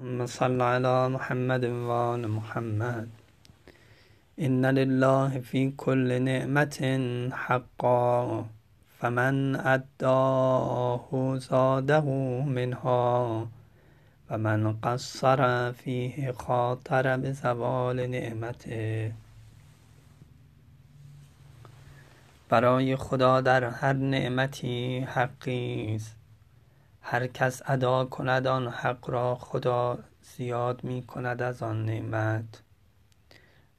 اللهم صل على محمد وآل محمد. إن لله في كل نعمة حقا فمن أداه زاده منها و من قصر فیه خاطر به زوال نعمته. برای خدا در هر نعمتی حقی است. هر کس ادا کند آن حق را خدا زیاد می کند از آن نعمت.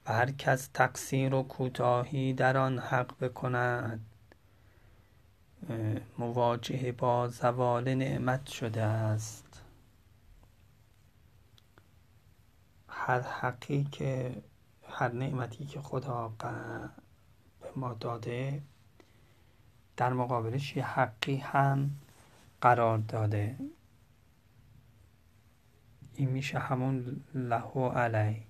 و هر کس تقصیر و کوتاهی در آن حق بکند. مواجه با زوال نعمت شده است. هر حقی که هر نعمتی که خدا به ما داده در مقابلش یه حقی هم قرار داده. این میشه همون له و علی.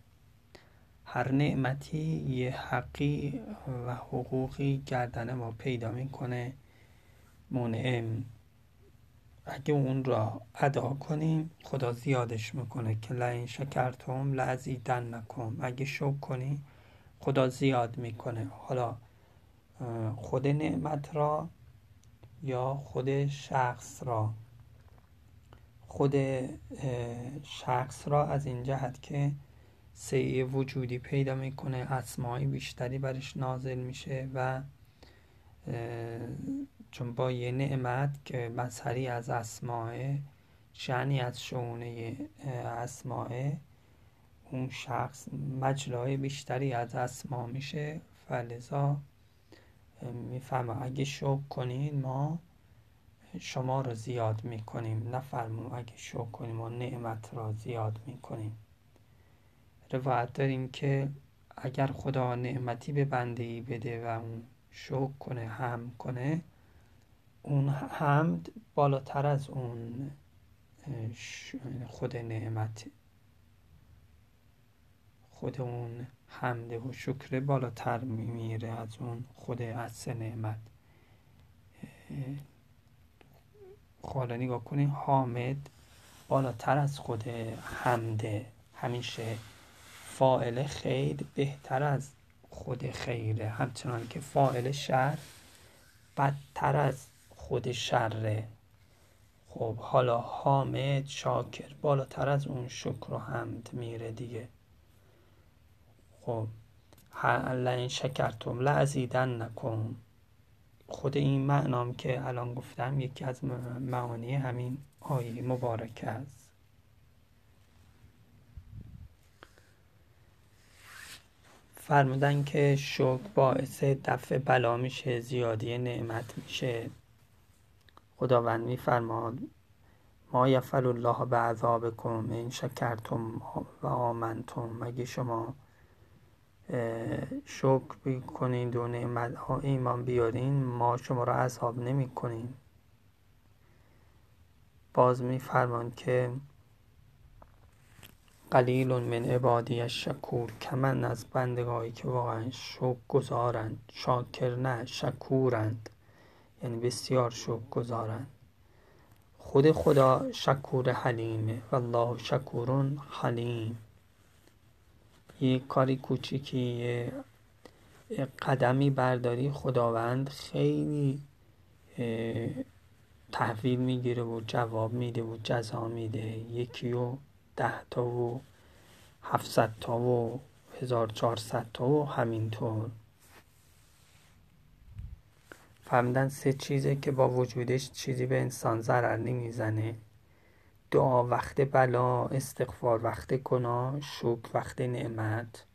هر نعمتی یه حقی و حقوقی گردن ما پیدا می‌کنه. منعم اگه اون را ادا کنیم خدا زیادش می‌کنه که لعین شکرتم لعزیدن نکن اگه شکر کنی خدا زیاد می‌کنه. حالا خود نعمت را یا خود شخص را. خود شخص را از این جهت که سعی وجودی پیدا می‌کنه اسمایی بیشتری برش نازل میشه و چون با یه نعمت که مظهری از اسماه شعنی از شعونه اسماه اون شخص مجلای بیشتری از اسما میشه. فلزا می‌فهمه اگه شکر کنین ما شما رو زیاد می‌کنیم. نفرمون اگه شکر کنیم ما نعمت را زیاد می‌کنیم. روایت داریم که اگر خدا نعمتی به بنده ای بده و اون شکر کنه هم کنه اون حمد بالاتر از اون خود نعمت خود اون حمد و شکر بالاتر میمیره از اون خود اصل نعمت. حالا نگاه کنید حامد بالاتر از خود حمده. همیشه فائل خیر بهتر از خود خیره. همچنان که فائل شر بدتر از خود شره. خب حالا حامد شاکر بالاتر از اون شکر و حمد میره دیگه. خب لئن شکرتم لعزیدن نکن. خود این معنام که الان گفتم یکی از معانی همین آیه مبارکه است. فرمودن که شکر باعث دفع بلا میشه زیادی نعمت میشه. خداوند میفرماد ما یفعل الله به عذابکم این شکرتم و آمنتم. مگه شما شکر بکنید و نعمت ها ایمان بیارین ما شما را عذاب نمی کنیم باز میفرمان که قلیل من عبادی شکور کمن از بندگاهی که واقعا شکر گذارند شاکر نه شکورند. یعنی بسیار شکر گذارند خود خدا شکور حلیمه. والله شکورون حلیم. یه کاری کوچیکی یه قدمی برداری خداوند خیلی تحویل می‌گیره و جواب میده و جزا میده. یکی و ده تا و هفتصد تا و هزار چهارصد تا و همینطور فهمیدن سه چیزه که با وجودش چیزی به انسان ضرر نمی‌زنه. دعا وقت بلا استغفار وقت گناه شکر وقت نعمت.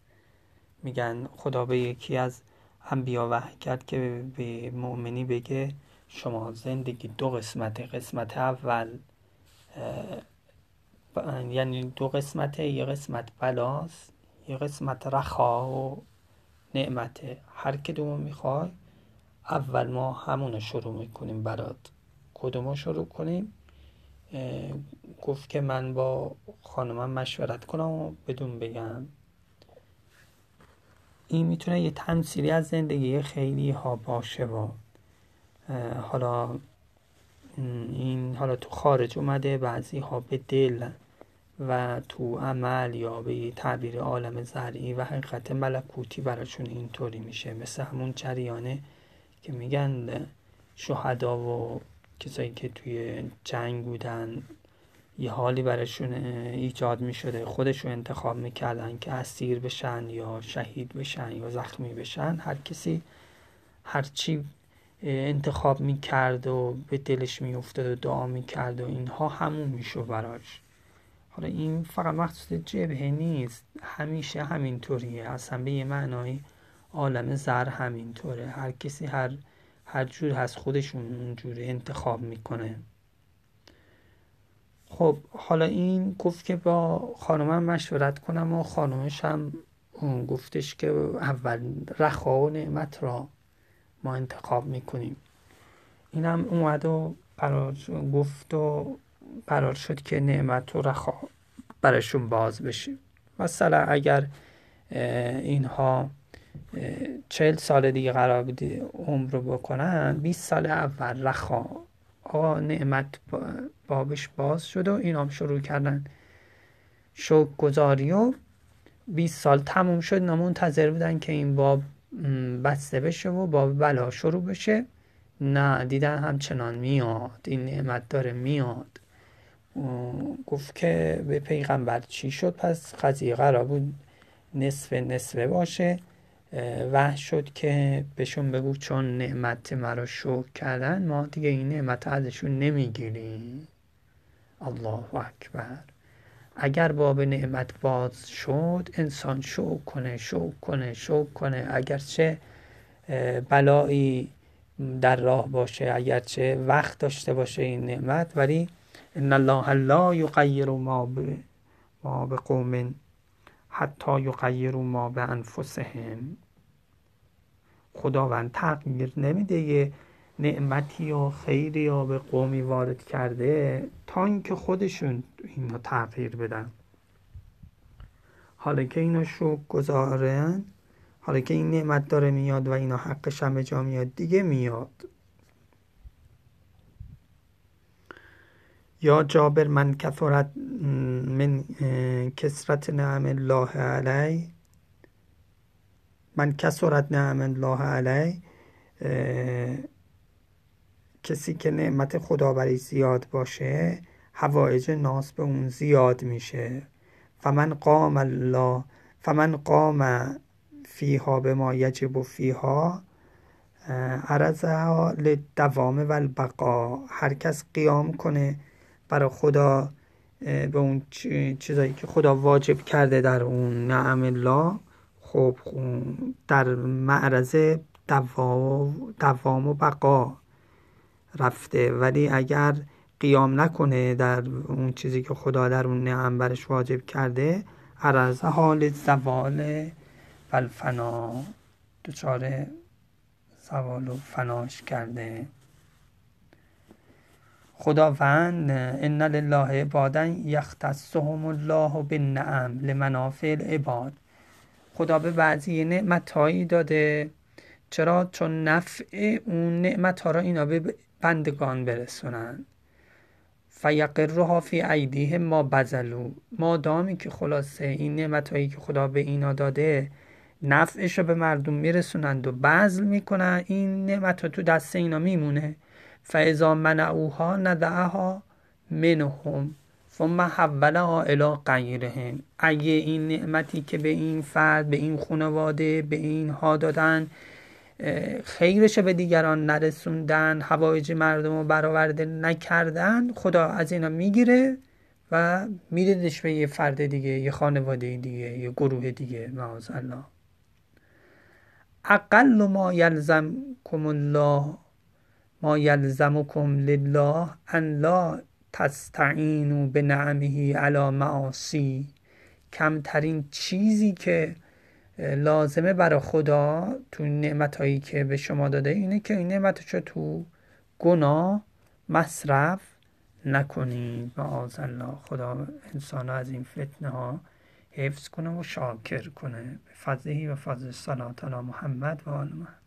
میگن خدا به یکی از انبیا وحی کرد که به مؤمنی بگه شما زندگی دو قسمت قسمت اول یعنی دو قسمت یه قسمت بلاست یه قسمت رخا و نعمته. هر کدومو می‌خوای اول ما همونو شروع می‌کنیم برات. کدومو شروع کنیم؟ گفت که من با خانمم مشورت کنم و بدون بگم. این می‌تونه یه تمثیلی از زندگی خیلی ها باشه و حالا این حالا تو خارج اومده بعضی ها به دل و تو عمل یا به تعبیر عالم زرعی و حقیقت ملکوتی براشون اینطوری میشه. مثل همون جریانه که میگن شهدا و کسایی که توی جنگ بودن یه حالی براشون ایجاد می‌شده. خودشون انتخاب می‌کردن که اسیر بشن یا شهید بشن یا زخمی بشن. هر کسی هرچی انتخاب می‌کرد و به دلش میافتاد و دعا می‌کرد و اینها همون میشو براش. حالا این فقط مخصوص جبهه نیست. همیشه همینطوریه. اصلا به یه معنای عالم زر همینطوره. هر کسی هر هر جور هست خودشون اونجوری انتخاب می‌کنه. خب حالا این گفت که با خانمم مشورت کنم و خانمش هم گفتش که اول رخا و نعمت را ما انتخاب می‌کنیم. اینم اومد و قرار گفت و قرار شد که نعمت و رخا برشون باز بشه. مثلا اگر اینها چهل سال دیگه قرار بودی عمر رو بکنن 20 سال اول. رخا. آقا نعمت بابش باز شد و اینام شروع کردن. شوک گذاری و 20 سال تموم شد. اینا منتظر بودن که این باب بسته بشه و باب بلا شروع بشه. نه دیدن همچنان میاد. این نعمت داره میاد. گفت که به پیغمبر چی شد؟ پس قضیه قرار بود نصف نصفه باشه. وحش شد که بهشون بگو چون نعمت مرا شکر کردن ما دیگه این نعمت ازشون نمی‌گیریم. الله اکبر. اگر باب نعمت باز شد انسان شکر کنه شکر کنه شکر کنه. اگرچه بلایی در راه باشه اگرچه وقت داشته باشه این نعمت ولی ان الله لا یغیر ما به ما به قوم حتی یغیروا ما به انفسهم. خداوند تغییر نمیده یه نعمتی یا خیری یا به قومی وارد کرده تا اینکه خودشون اینا تغییر بدن. حالا که اینا شو گذارن حالا که این نعمت داره میاد و اینا حقش هم جا میاد دیگه میاد. یا جابر من کثرت من کسرت نعم الله علی. من کسرت نعم الله علی. کسی که نعمت خدا برای زیاد باشه هوایج ناس به اون زیاد میشه. فمن قام الله فمن قام فیها به ما یجب فیها عرضها لدوام و البقا هر کس قیام کنه برای خدا به اون چیزایی که خدا واجب کرده در اون نعم الله. خب در معرض دوام و بقا رفته. ولی اگر قیام نکنه در اون چیزی که خدا در اون نعم برش واجب کرده عرض حال زوال و الفنا دچار زوال و فناش کرده. خداوند ان لله عبادا یختصهم الله بالنعم لمنافع العباد. خدا به بعضی نعمتهایی داده. چرا؟ چون نفع اون نعمت ها را اینا به بندگان برسونن. فیقرها فی ایدیهم ما بزلو ما دامی که خلاصه این نعمت هایی که خدا به اینا داده نفعش رو به مردم میرسونند و بذل می‌کنن. این نعمت ها تو دست اینا میمونه. فاذا منعوها ندعها منهم ثم حولها الى غیرهم اگه این نعمتی که به این فرد به این خانواده به اینها دادن خیرش به دیگران نرسوندن هوایج مردم رو برآورده نکردن خدا از اینا می‌گیره و میدهش به یه فرد دیگه یه خانواده دیگه یه گروه دیگه معاذ الله اقل ما یلزمکم الله ما یلزمکم لله ان لا تستعینوا به علی معاصی. کمترین چیزی که لازمه برای خدا تو نعمت هایی که به شما داده اینه که این نعمت رو تو گناه مصرف نکنید. معاذ الله خدا انسان از این فتنه ها حفظ کنه و شاکر کنه. به فضلهی و فضل صلات علی محمد و آل محمد.